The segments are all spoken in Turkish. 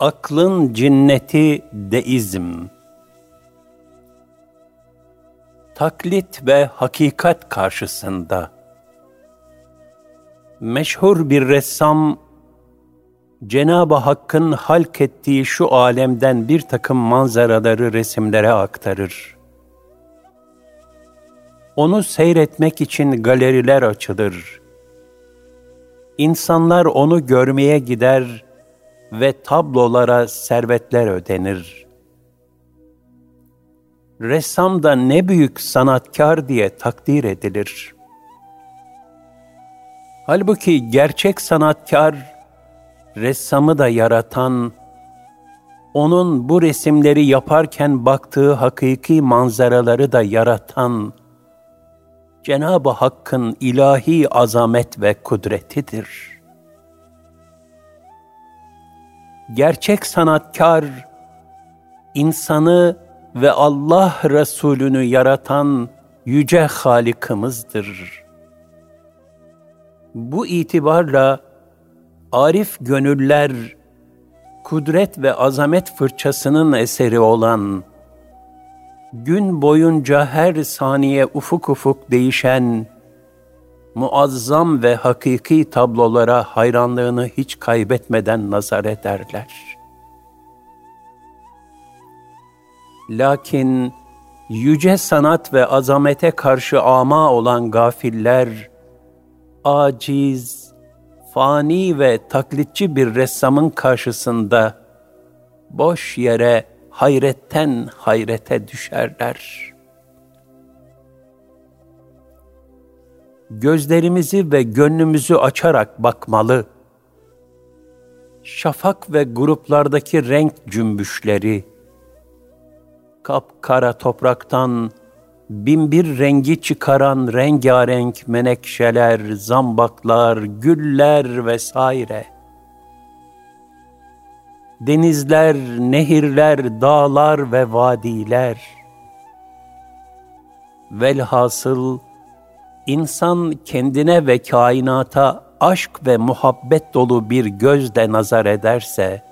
Aklın cinneti deizm. Taklit ve hakikat karşısında meşhur bir ressam Cenab-ı Hakk'ın halk ettiği şu alemden bir takım manzaraları resimlere aktarır. Onu seyretmek için galeriler açılır. İnsanlar onu görmeye gider ve tablolara servetler ödenir. Ressam da ne büyük sanatkar diye takdir edilir. Halbuki gerçek sanatkar, ressamı da yaratan, onun bu resimleri yaparken baktığı hakiki manzaraları da yaratan, Cenab-ı Hakk'ın ilahi azamet ve kudretidir.'' Gerçek sanatkar, insanı ve Allah Resulü'nü yaratan yüce Halikimizdir. Bu itibarla arif gönüller, kudret ve azamet fırçasının eseri olan, gün boyunca her saniye ufuk ufuk değişen, muazzam ve hakiki tablolara hayranlığını hiç kaybetmeden nazar ederler. Lakin yüce sanat ve azamete karşı ama olan gafiller, aciz, fani ve taklitçi bir ressamın karşısında boş yere hayretten hayrete düşerler.'' Gözlerimizi ve gönlümüzü açarak bakmalı. Şafak ve gruplardaki renk cümbüşleri, kapkara topraktan binbir rengi çıkaran rengarenk menekşeler, zambaklar, güller vesaire. Denizler, nehirler, dağlar ve vadiler. Velhasıl insan kendine ve kainata aşk ve muhabbet dolu bir gözle nazar ederse,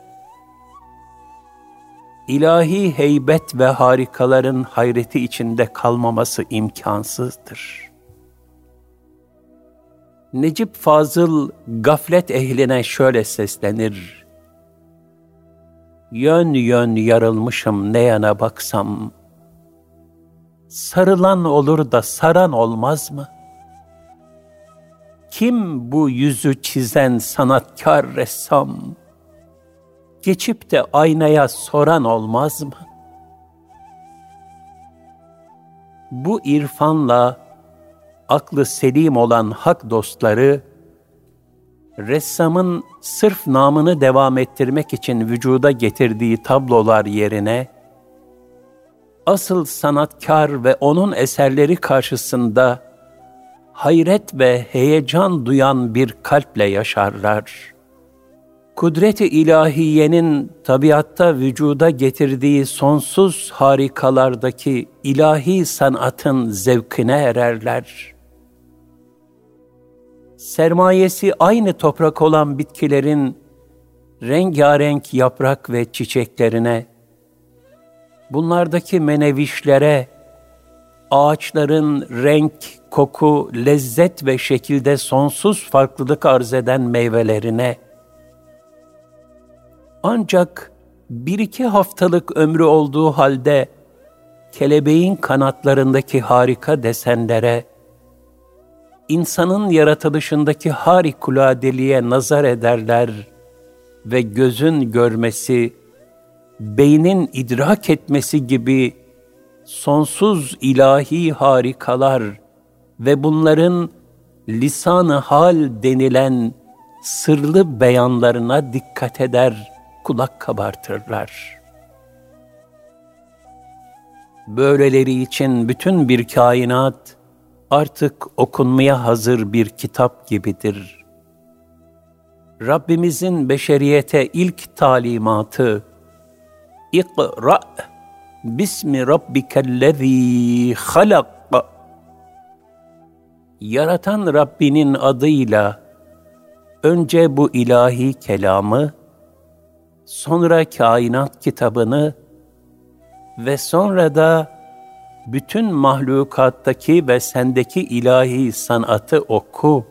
ilahi heybet ve harikaların hayreti içinde kalmaması imkansızdır. Necip Fazıl gaflet ehline şöyle seslenir. Yön yön yarılmışım ne yana baksam, sarılan olur da saran olmaz mı? Kim bu yüzü çizen sanatkar ressam? Geçip de aynaya soran olmaz mı? Bu irfanla aklı selim olan hak dostları, ressamın sırf namını devam ettirmek için vücuda getirdiği tablolar yerine, asıl sanatkar ve onun eserleri karşısında hayret ve heyecan duyan bir kalple yaşarlar. Kudret-i ilahiyenin tabiatta vücuda getirdiği sonsuz harikalardaki ilahi sanatın zevkine ererler. Sermayesi aynı toprak olan bitkilerin rengarenk yaprak ve çiçeklerine, bunlardaki menevişlere, ağaçların renk, koku, lezzet ve şekilde sonsuz farklılık arz eden meyvelerine, ancak bir iki haftalık ömrü olduğu halde kelebeğin kanatlarındaki harika desenlere, insanın yaratılışındaki harikuladeliğe nazar ederler ve gözün görmesi, beynin idrak etmesi gibi sonsuz ilahi harikalar ve bunların lisanı hal denilen sırlı beyanlarına dikkat eder, kulak kabartırlar. Böyleleri için bütün bir kainat artık okunmaya hazır bir kitap gibidir. Rabbimizin beşeriyete ilk talimatı İkra Bismi rabbikellezî halak. Yaratan Rabbinin adıyla önce bu ilahi kelamı, sonra kainat kitabını ve sonra da bütün mahlukattaki ve sendeki ilahi sanatı oku.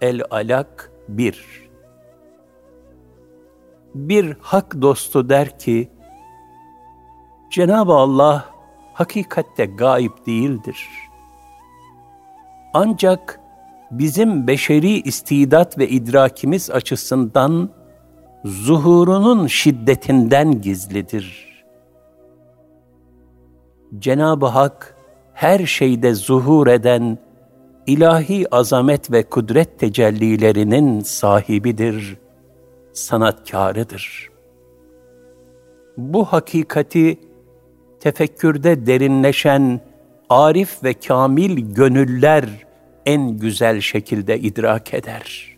El-Alak 1 Bir hak dostu der ki, Cenab-ı Allah hakikatte gaip değildir. Ancak bizim beşeri istidat ve idrakimiz açısından zuhurunun şiddetinden gizlidir. Cenab-ı Hak her şeyde zuhur eden ilahi azamet ve kudret tecellilerinin sahibidir, sanatkarıdır. Bu hakikati tefekkürde derinleşen arif ve kamil gönüller en güzel şekilde idrak eder.''